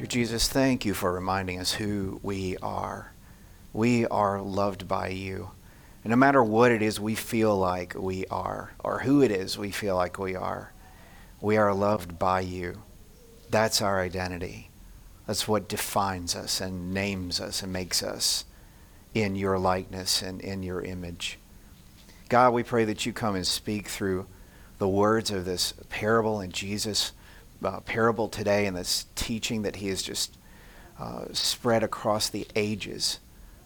Dear Jesus, thank you for reminding us who we are. We are loved by you. And no matter what it is we feel like we are, or who it is we feel like we are, we are loved by you. That's our identity. That's what defines us and names us and makes us in your likeness and in your image. God, we pray that you come and speak through the words of this parable and Jesus' uh, parable today and this teaching that he has just uh, spread across the ages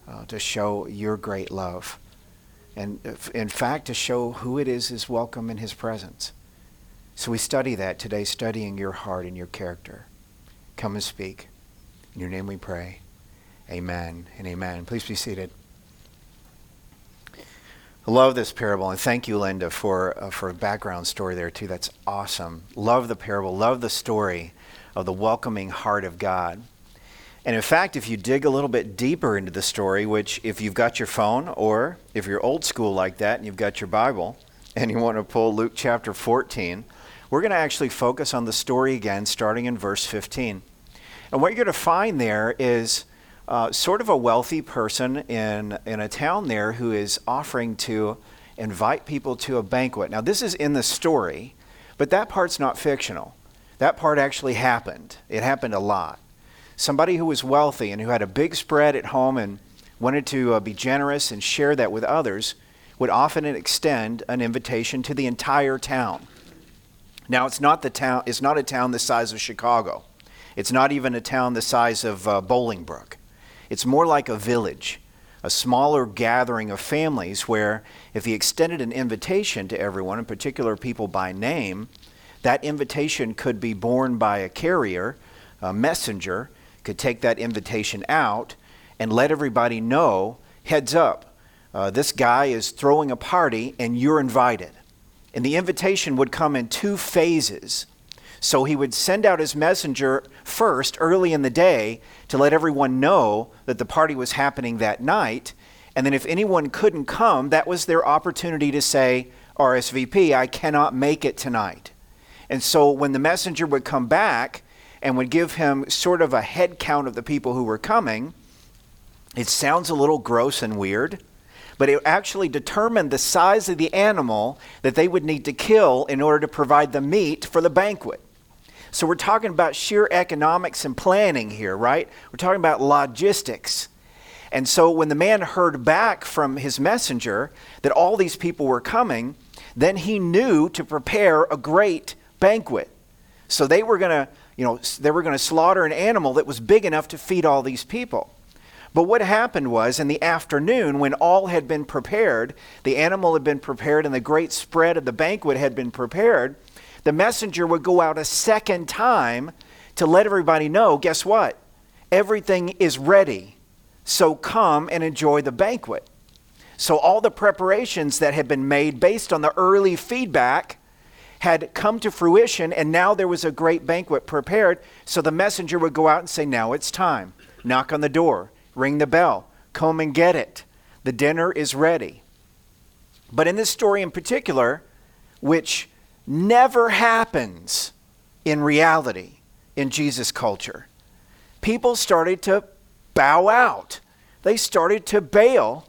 uh, to show your great love. And in fact, to show who it is is welcome in his presence. So we study that today, studying your heart and your character. Come and speak. In your name we pray. Amen and amen. Please be seated. Love this parable, and thank you, Linda, for uh, for a background story there too. That's awesome. Love the parable. Love the story of the welcoming heart of God. And in fact, if you dig a little bit deeper into the story, which if you've got your phone or if you're old school like that and you've got your Bible and you want to pull Luke chapter 14, we're going to actually focus on the story again, starting in verse 15. And what you're going to find there is uh, sort of a wealthy person in, in a town there who is offering to invite people to a banquet. Now, this is in the story, but that part's not fictional. That part actually happened. It happened a lot. Somebody who was wealthy and who had a big spread at home and wanted to uh, be generous and share that with others would often extend an invitation to the entire town. Now, it's not, the town, it's not a town the size of Chicago. It's not even a town the size of uh, Bolingbrook. It's more like a village, a smaller gathering of families where if he extended an invitation to everyone, in particular people by name, that invitation could be borne by a carrier, a messenger, could take that invitation out and let everybody know heads up, uh, this guy is throwing a party and you're invited. And the invitation would come in two phases. So he would send out his messenger first, early in the day, to let everyone know that the party was happening that night. And then if anyone couldn't come, that was their opportunity to say, RSVP, I cannot make it tonight. And so when the messenger would come back and would give him sort of a head count of the people who were coming, it sounds a little gross and weird, but it actually determined the size of the animal that they would need to kill in order to provide the meat for the banquet. So we're talking about sheer economics and planning here, right? We're talking about logistics. And so when the man heard back from his messenger that all these people were coming, then he knew to prepare a great banquet. So they were going to, you know, they were going to slaughter an animal that was big enough to feed all these people. But what happened was in the afternoon, when all had been prepared, the animal had been prepared, and the great spread of the banquet had been prepared, the messenger would go out a second time to let everybody know guess what? Everything is ready. So come and enjoy the banquet. So, all the preparations that had been made based on the early feedback had come to fruition, and now there was a great banquet prepared. So, the messenger would go out and say, Now it's time. Knock on the door, ring the bell, come and get it. The dinner is ready. But in this story in particular, which never happens in reality in Jesus' culture. People started to bow out, they started to bail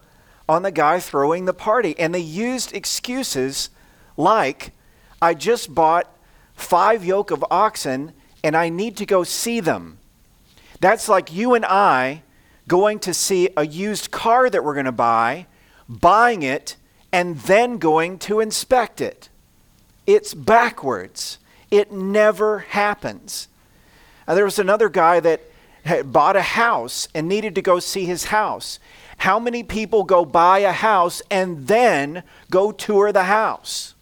on the guy throwing the party. And they used excuses like, I just bought five yoke of oxen and I need to go see them. That's like you and I going to see a used car that we're going to buy, buying it, and then going to inspect it. It's backwards. It never happens. Now, there was another guy that had bought a house and needed to go see his house. How many people go buy a house and then go tour the house?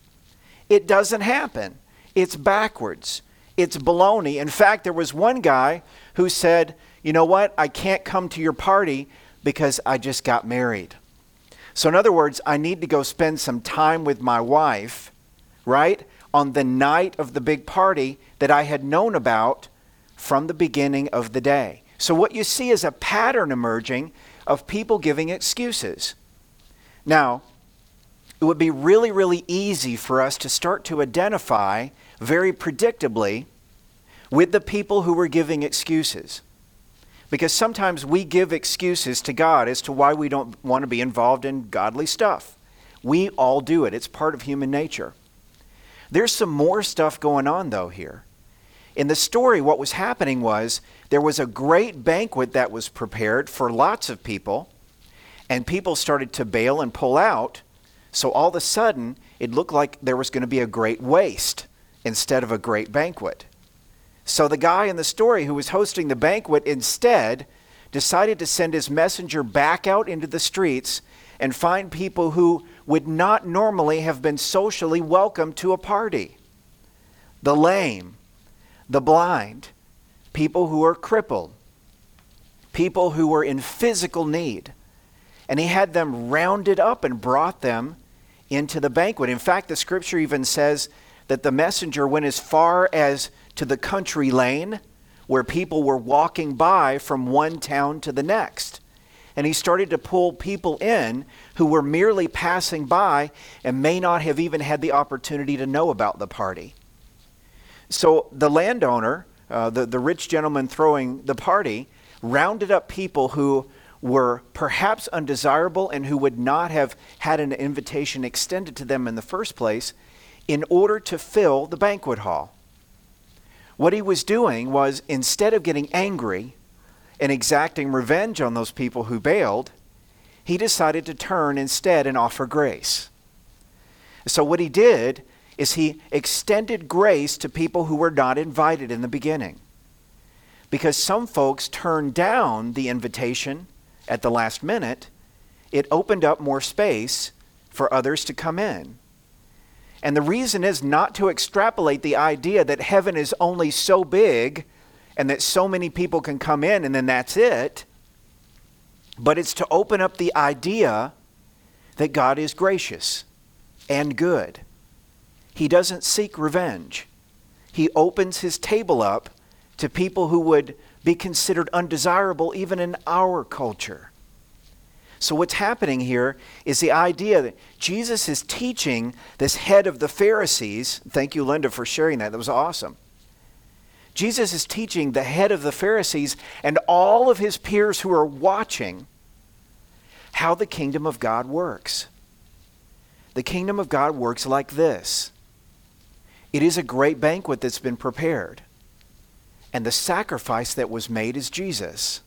It doesn't happen. It's backwards. It's baloney. In fact, there was one guy who said, You know what? I can't come to your party because I just got married. So, in other words, I need to go spend some time with my wife right? On the night of the big party that I had known about from the beginning of the day. So, what you see is a pattern emerging of people giving excuses. Now, it would be really, really easy for us to start to identify very predictably with the people who were giving excuses. Because sometimes we give excuses to God as to why we don't want to be involved in godly stuff. We all do it, it's part of human nature. There's some more stuff going on, though, here. In the story, what was happening was there was a great banquet that was prepared for lots of people, and people started to bail and pull out. So all of a sudden, it looked like there was going to be a great waste instead of a great banquet. So the guy in the story who was hosting the banquet instead decided to send his messenger back out into the streets and find people who would not normally have been socially welcome to a party the lame, the blind, people who are crippled, people who were in physical need. And he had them rounded up and brought them into the banquet. In fact, the scripture even says that the messenger went as far as to the country lane where people were walking by from one town to the next. And he started to pull people in who were merely passing by and may not have even had the opportunity to know about the party. So the landowner, uh, the, the rich gentleman throwing the party, rounded up people who were perhaps undesirable and who would not have had an invitation extended to them in the first place in order to fill the banquet hall. What he was doing was instead of getting angry and exacting revenge on those people who bailed, he decided to turn instead and offer grace. So, what he did is he extended grace to people who were not invited in the beginning. Because some folks turned down the invitation at the last minute, it opened up more space for others to come in. And the reason is not to extrapolate the idea that heaven is only so big and that so many people can come in and then that's it, but it's to open up the idea that God is gracious and good. He doesn't seek revenge. He opens his table up to people who would be considered undesirable even in our culture. So, what's happening here is the idea that Jesus is teaching this head of the Pharisees. Thank you, Linda, for sharing that. That was awesome. Jesus is teaching the head of the Pharisees and all of his peers who are watching how the kingdom of God works. The kingdom of God works like this it is a great banquet that's been prepared, and the sacrifice that was made is Jesus.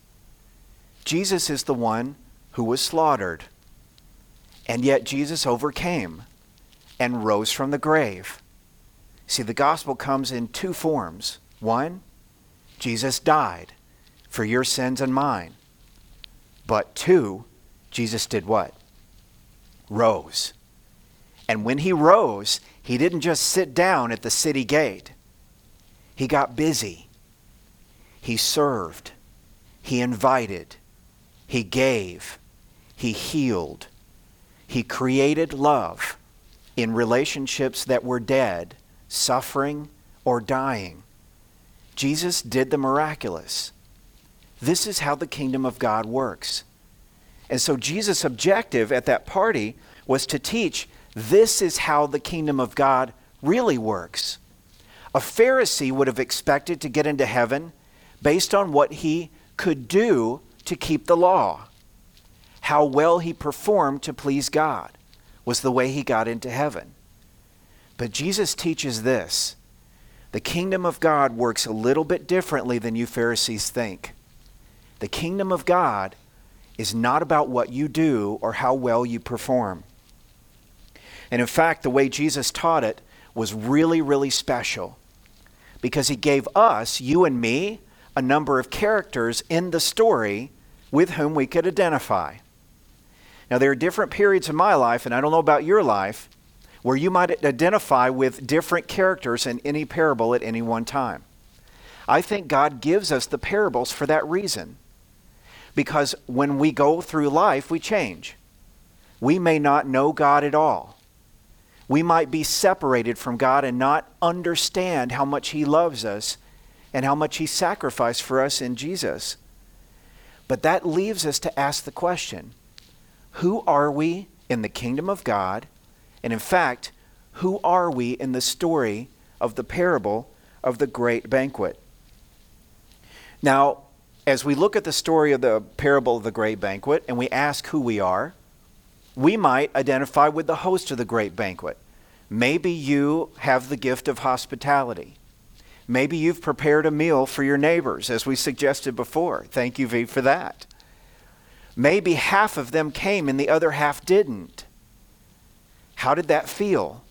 Jesus is the one who was slaughtered. And yet Jesus overcame and rose from the grave. See, the gospel comes in two forms. One, Jesus died for your sins and mine. But two, Jesus did what? Rose. And when he rose, he didn't just sit down at the city gate. He got busy. He served. He invited. He gave. He healed. He created love in relationships that were dead, suffering, or dying. Jesus did the miraculous. This is how the kingdom of God works. And so Jesus' objective at that party was to teach this is how the kingdom of God really works. A Pharisee would have expected to get into heaven based on what he could do to keep the law how well he performed to please God was the way he got into heaven. But Jesus teaches this the kingdom of God works a little bit differently than you Pharisees think. The kingdom of God is not about what you do or how well you perform. And in fact, the way Jesus taught it was really, really special because he gave us, you and me, a number of characters in the story with whom we could identify. Now, there are different periods in my life, and I don't know about your life, where you might identify with different characters in any parable at any one time. I think God gives us the parables for that reason. Because when we go through life, we change. We may not know God at all. We might be separated from God and not understand how much He loves us and how much He sacrificed for us in Jesus. But that leaves us to ask the question who are we in the kingdom of God? And in fact, who are we in the story of the parable of the great banquet? Now, as we look at the story of the parable of the great banquet and we ask who we are, we might identify with the host of the great banquet. Maybe you have the gift of hospitality. Maybe you've prepared a meal for your neighbors, as we suggested before. Thank you, V, for that. Maybe half of them came and the other half didn't. How did that feel?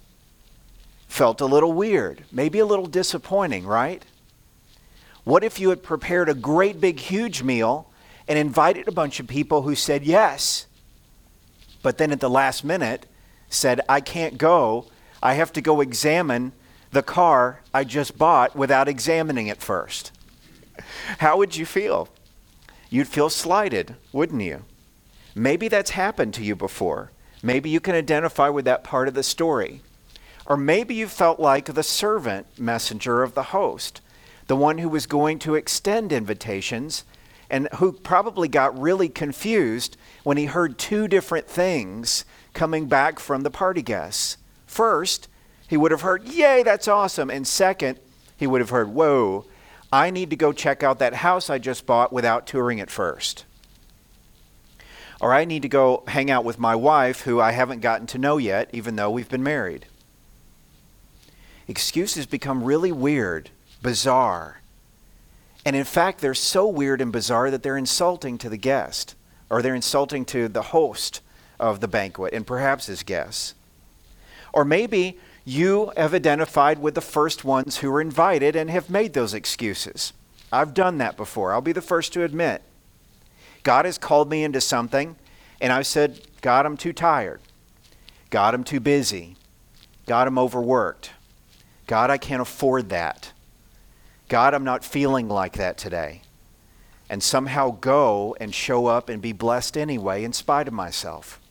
Felt a little weird, maybe a little disappointing, right? What if you had prepared a great big huge meal and invited a bunch of people who said yes, but then at the last minute said, I can't go. I have to go examine the car I just bought without examining it first? How would you feel? You'd feel slighted, wouldn't you? Maybe that's happened to you before. Maybe you can identify with that part of the story. Or maybe you felt like the servant messenger of the host, the one who was going to extend invitations and who probably got really confused when he heard two different things coming back from the party guests. First, he would have heard, Yay, that's awesome. And second, he would have heard, Whoa, I need to go check out that house I just bought without touring it first. Or I need to go hang out with my wife who I haven't gotten to know yet, even though we've been married. Excuses become really weird, bizarre. And in fact, they're so weird and bizarre that they're insulting to the guest, or they're insulting to the host of the banquet and perhaps his guests. Or maybe you have identified with the first ones who were invited and have made those excuses. I've done that before. I'll be the first to admit. God has called me into something, and I've said, God, I'm too tired. God, I'm too busy. God, I'm overworked. God, I can't afford that. God, I'm not feeling like that today. And somehow go and show up and be blessed anyway, in spite of myself.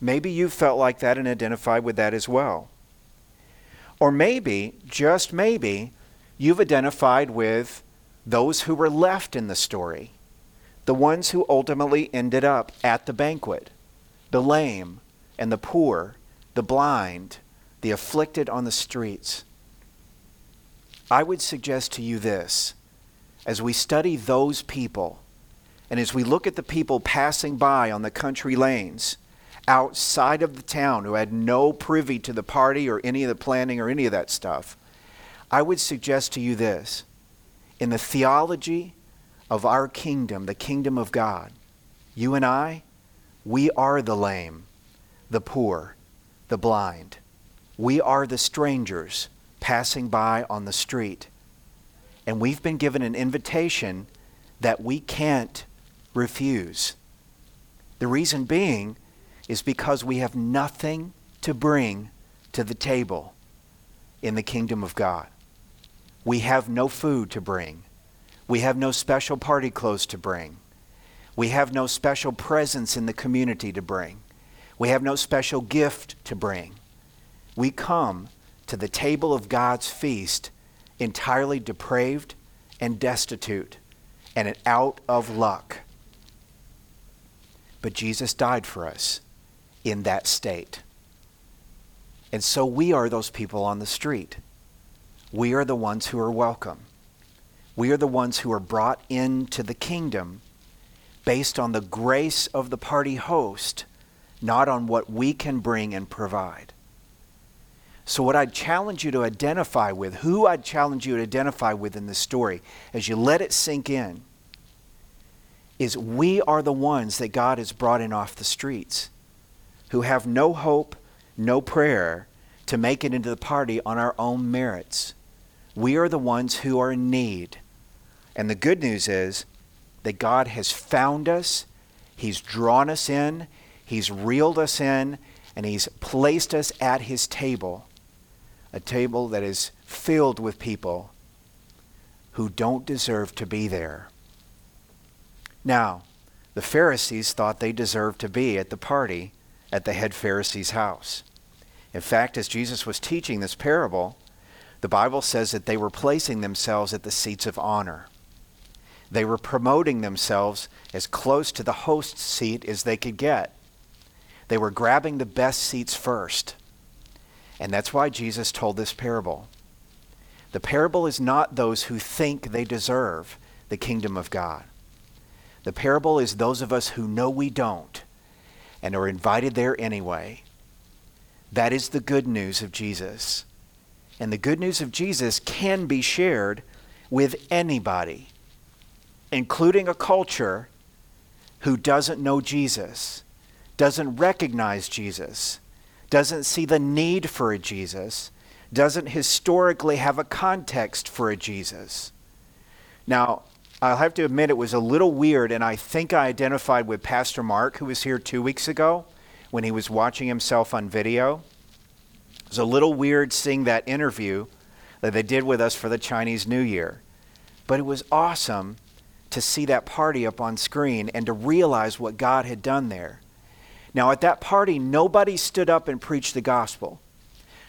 Maybe you felt like that and identified with that as well. Or maybe, just maybe, you've identified with those who were left in the story, the ones who ultimately ended up at the banquet the lame and the poor, the blind, the afflicted on the streets. I would suggest to you this as we study those people, and as we look at the people passing by on the country lanes, outside of the town who had no privy to the party or any of the planning or any of that stuff, I would suggest to you this. In the theology of our kingdom, the kingdom of God, you and I, we are the lame, the poor, the blind. We are the strangers passing by on the street. And we've been given an invitation that we can't refuse. The reason being is because we have nothing to bring to the table in the kingdom of God. We have no food to bring. We have no special party clothes to bring. We have no special presence in the community to bring. We have no special gift to bring. We come to the table of God's feast entirely depraved and destitute and out of luck. But Jesus died for us in that state. And so we are those people on the street. We are the ones who are welcome. We are the ones who are brought into the kingdom based on the grace of the party host, not on what we can bring and provide. So, what I'd challenge you to identify with, who I'd challenge you to identify with in this story, as you let it sink in, is we are the ones that God has brought in off the streets who have no hope, no prayer to make it into the party on our own merits. We are the ones who are in need. And the good news is that God has found us, He's drawn us in, He's reeled us in, and He's placed us at His table. A table that is filled with people who don't deserve to be there. Now, the Pharisees thought they deserved to be at the party at the head Pharisee's house. In fact, as Jesus was teaching this parable, the Bible says that they were placing themselves at the seats of honor. They were promoting themselves as close to the host's seat as they could get. They were grabbing the best seats first. And that's why Jesus told this parable. The parable is not those who think they deserve. the kingdom of God. The parable is those of us who know we don't and are invited there anyway. That is the good news of Jesus. And the good news of Jesus can be shared with anybody, including a culture who doesn't know Jesus, doesn't recognize Jesus, doesn't see the need for a Jesus, doesn't historically have a context for a Jesus. Now, I'll have to admit it was a little weird, and I think I identified with Pastor Mark, who was here two weeks ago when he was watching himself on video. It was a little weird seeing that interview that they did with us for the Chinese New Year. But it was awesome to see that party up on screen and to realize what God had done there. Now, at that party, nobody stood up and preached the gospel.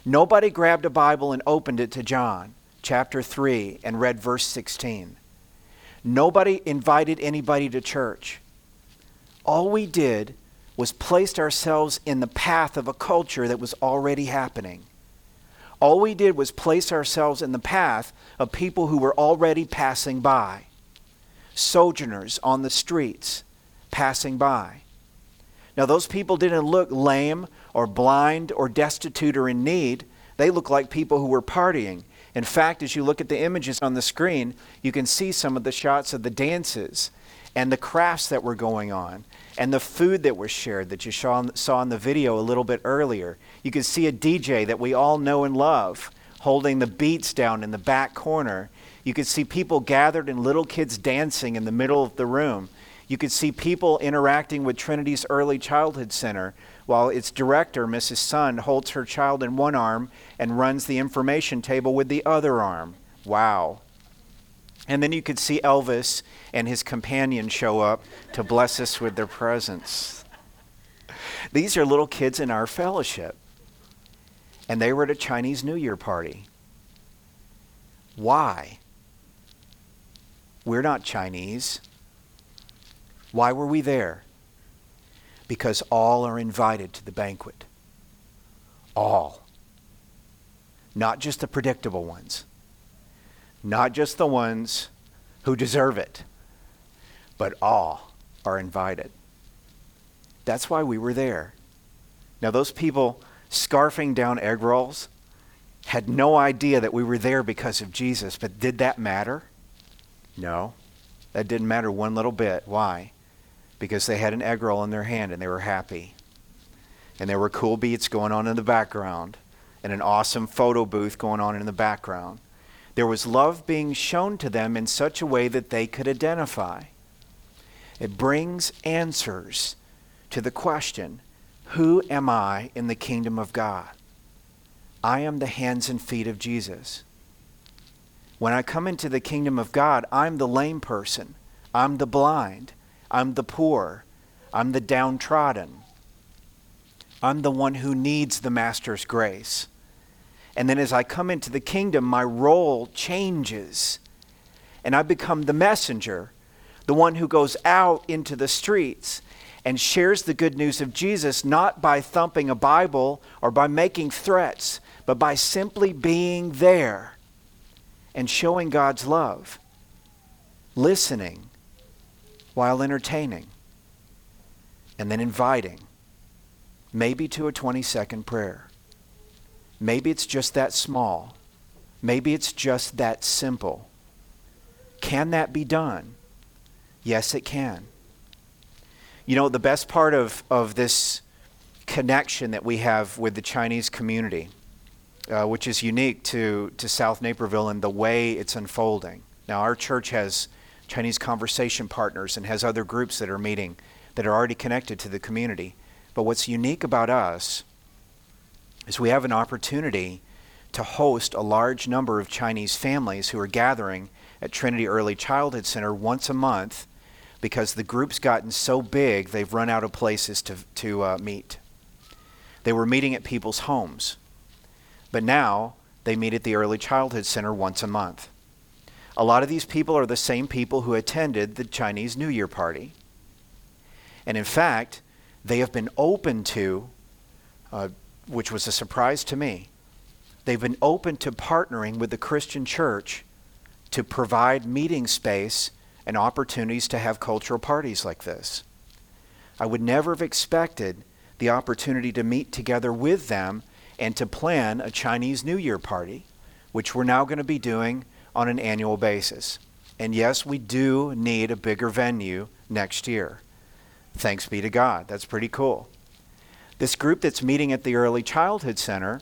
Nobody grabbed a Bible and opened it to John chapter 3 and read verse 16. Nobody invited anybody to church. All we did was placed ourselves in the path of a culture that was already happening. All we did was place ourselves in the path of people who were already passing by, sojourners on the streets passing by. Now, those people didn't look lame or blind or destitute or in need. They looked like people who were partying. In fact, as you look at the images on the screen, you can see some of the shots of the dances and the crafts that were going on and the food that was shared that you saw, saw in the video a little bit earlier. You can see a DJ that we all know and love holding the beats down in the back corner. You could see people gathered and little kids dancing in the middle of the room. You could see people interacting with Trinity's Early Childhood Center while its director, Mrs. Sun, holds her child in one arm and runs the information table with the other arm. Wow. And then you could see Elvis and his companion show up to bless us with their presence. These are little kids in our fellowship. And they were at a Chinese New Year party. Why? We're not Chinese. Why were we there? Because all are invited to the banquet. All. Not just the predictable ones, not just the ones who deserve it, but all are invited. That's why we were there. Now, those people scarfing down egg rolls had no idea that we were there because of Jesus, but did that matter? No, that didn't matter one little bit. Why? because they had an egg roll in their hand and they were happy. And there were cool beats going on in the background and an awesome photo booth going on in the background. There was love being shown to them in such a way that they could identify. It brings answers to the question Who am I in the kingdom of God? I am the hands and feet of Jesus. When I come into the kingdom of God, I'm the lame person, I'm the blind, I'm the poor. I'm the downtrodden. I'm the one who needs the Master's grace. And then as I come into the kingdom, my role changes. And I become the messenger, the one who goes out into the streets and shares the good news of Jesus, not by thumping a Bible or by making threats, but by simply being there and showing God's love, listening, while entertaining and then inviting, maybe to a 20 second prayer. Maybe it's just that small. Maybe it's just that simple. Can that be done? Yes, it can. You know, the best part of, of this connection that we have with the Chinese community, uh, which is unique to, to South Naperville and the way it's unfolding. Now, our church has Chinese conversation partners and has other groups that are meeting that are already connected to the community. But what's unique about us is we have an opportunity to host a large number of Chinese families who are gathering at Trinity Early Childhood Center once a month because the group's gotten so big they've run out of places to, to uh, meet. They were meeting at people's homes, but now they meet at the Early Childhood Center once a month. A lot of these people are the same people who attended the Chinese New Year party. And in fact, they have been open to, uh, which was a surprise to me, they've been open to partnering with the Christian church to provide meeting space and opportunities to have cultural parties like this. I would never have expected the opportunity to meet together with them and to plan a Chinese New Year party, which we're now going to be doing on an annual basis. And yes, we do need a bigger venue next year. Thanks be to God. That's pretty cool. This group that's meeting at the Early Childhood Center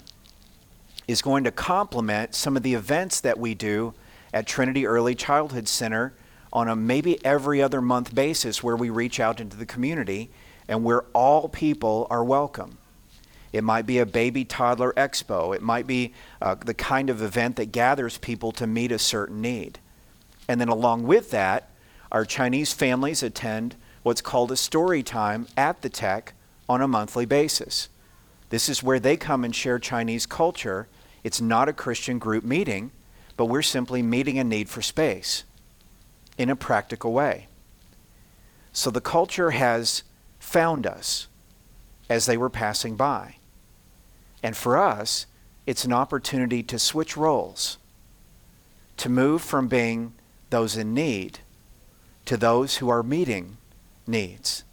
is going to complement some of the events that we do at Trinity Early Childhood Center on a maybe every other month basis where we reach out into the community and where all people are welcome. It might be a baby toddler expo. It might be uh, the kind of event that gathers people to meet a certain need. And then, along with that, our Chinese families attend what's called a story time at the tech on a monthly basis. This is where they come and share Chinese culture. It's not a Christian group meeting, but we're simply meeting a need for space in a practical way. So the culture has found us as they were passing by. And for us, it's an opportunity to switch roles, to move from being those in need to those who are meeting needs,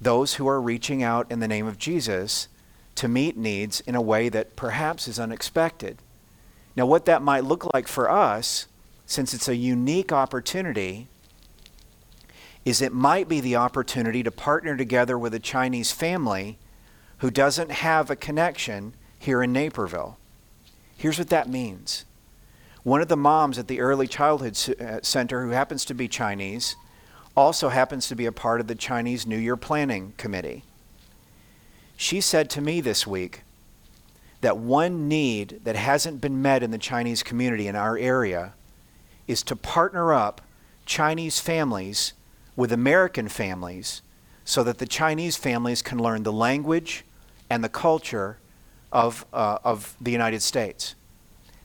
those who are reaching out in the name of Jesus to meet needs in a way that perhaps is unexpected. Now, what that might look like for us, since it's a unique opportunity, is it might be the opportunity to partner together with a Chinese family who doesn't have a connection here in Naperville. Here's what that means. One of the moms at the Early Childhood uh, Center, who happens to be Chinese, also happens to be a part of the Chinese New Year Planning Committee. She said to me this week that one need that hasn't been met in the Chinese community in our area is to partner up Chinese families with American families so that the Chinese families can learn the language and the culture of, uh, of the United States.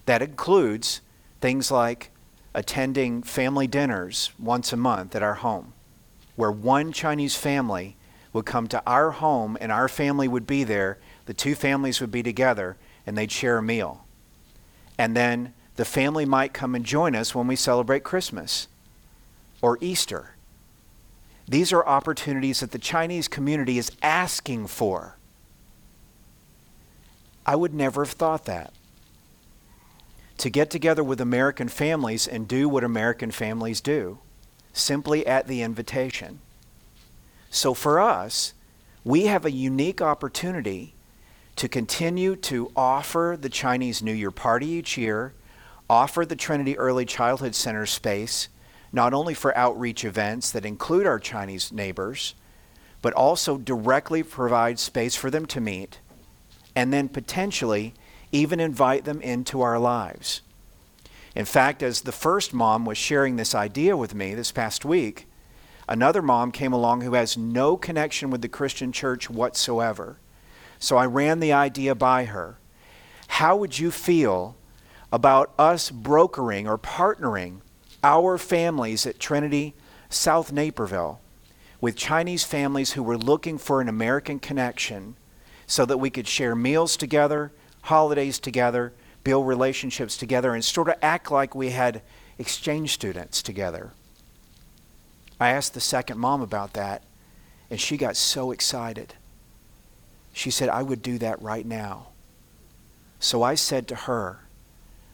That includes things like attending family dinners once a month at our home, where one Chinese family would come to our home and our family would be there, the two families would be together, and they'd share a meal. And then the family might come and join us when we celebrate Christmas or Easter. These are opportunities that the Chinese community is asking for. I would never have thought that. To get together with American families and do what American families do, simply at the invitation. So for us, we have a unique opportunity to continue to offer the Chinese New Year party each year, offer the Trinity Early Childhood Center space, not only for outreach events that include our Chinese neighbors, but also directly provide space for them to meet and then potentially even invite them into our lives. In fact, as the first mom was sharing this idea with me this past week, another mom came along who has no connection with the Christian church whatsoever. So I ran the idea by her. How would you feel about us brokering or partnering our families at Trinity South Naperville with Chinese families who were looking for an American connection so that we could share meals together, holidays together, build relationships together, and sort of act like we had exchange students together. I asked the second mom about that, and she got so excited. She said, I would do that right now. So I said to her,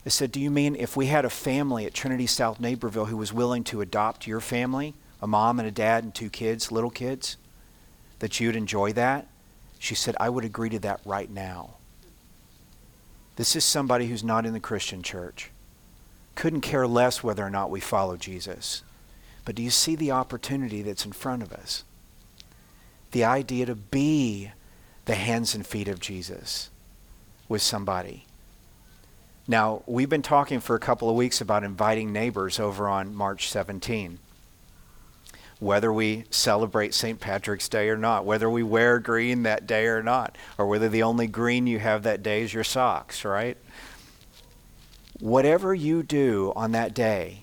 I said, Do you mean if we had a family at Trinity South Naperville who was willing to adopt your family, a mom and a dad and two kids, little kids, that you'd enjoy that? She said, I would agree to that right now. This is somebody who's not in the Christian church. Couldn't care less whether or not we follow Jesus. But do you see the opportunity that's in front of us? The idea to be the hands and feet of Jesus with somebody. Now, we've been talking for a couple of weeks about inviting neighbors over on March 17 whether we celebrate St. Patrick's Day or not, whether we wear green that day or not, or whether the only green you have that day is your socks, right? Whatever you do on that day,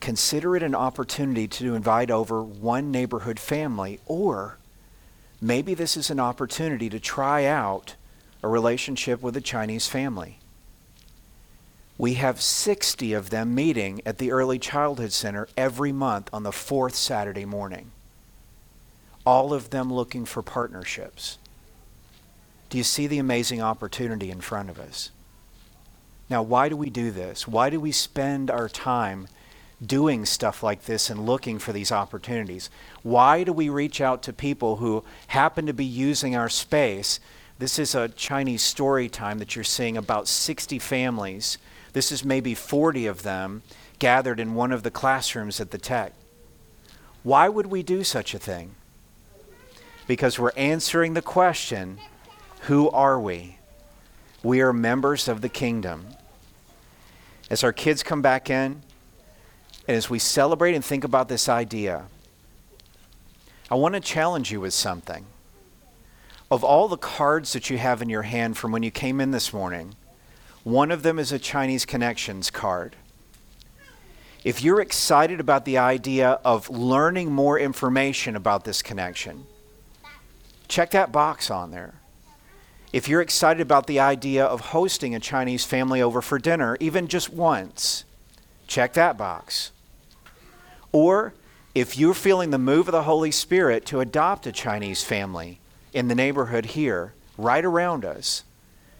consider it an opportunity to invite over one neighborhood family, or maybe this is an opportunity to try out a relationship with a Chinese family. We have 60 of them meeting at the Early Childhood Center every month on the fourth Saturday morning. All of them looking for partnerships. Do you see the amazing opportunity in front of us? Now, why do we do this? Why do we spend our time doing stuff like this and looking for these opportunities? Why do we reach out to people who happen to be using our space? This is a Chinese story time that you're seeing about 60 families. This is maybe 40 of them gathered in one of the classrooms at the tech. Why would we do such a thing? Because we're answering the question who are we? We are members of the kingdom. As our kids come back in, and as we celebrate and think about this idea, I want to challenge you with something. Of all the cards that you have in your hand from when you came in this morning, one of them is a Chinese Connections card. If you're excited about the idea of learning more information about this connection, check that box on there. If you're excited about the idea of hosting a Chinese family over for dinner, even just once, check that box. Or if you're feeling the move of the Holy Spirit to adopt a Chinese family in the neighborhood here, right around us,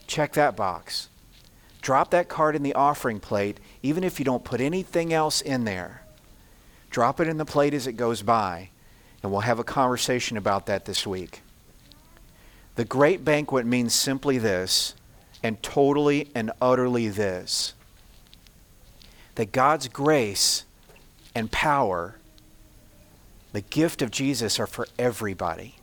check that box. Drop that card in the offering plate, even if you don't put anything else in there. Drop it in the plate as it goes by, and we'll have a conversation about that this week. The great banquet means simply this, and totally and utterly this that God's grace and power, the gift of Jesus, are for everybody,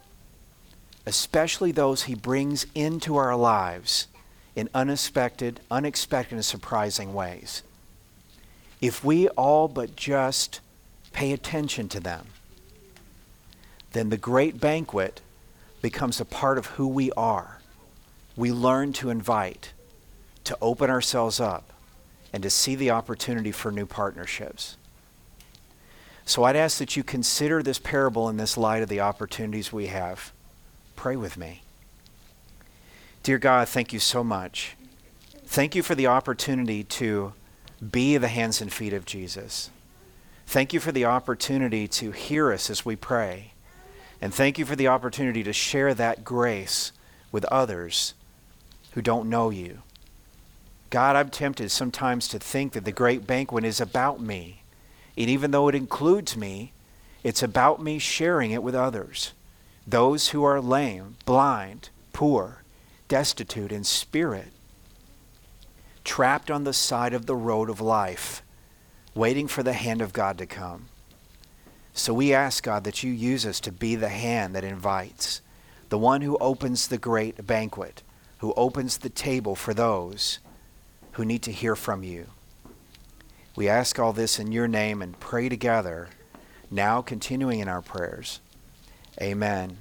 especially those he brings into our lives in unexpected, unexpected, and surprising ways. If we all but just pay attention to them, then the great banquet becomes a part of who we are. We learn to invite, to open ourselves up, and to see the opportunity for new partnerships. So I'd ask that you consider this parable in this light of the opportunities we have. Pray with me. Dear God, thank you so much. Thank you for the opportunity to be the hands and feet of Jesus. Thank you for the opportunity to hear us as we pray. And thank you for the opportunity to share that grace with others who don't know you. God, I'm tempted sometimes to think that the great banquet is about me and even though it includes me, it's about me sharing it with others. Those who are lame, blind, poor, destitute in spirit, trapped on the side of the road of life, waiting for the hand of God to come. So we ask, God, that you use us to be the hand that invites, the one who opens the great banquet, who opens the table for those who need to hear from you. We ask all this in your name and pray together, now continuing in our prayers. Amen.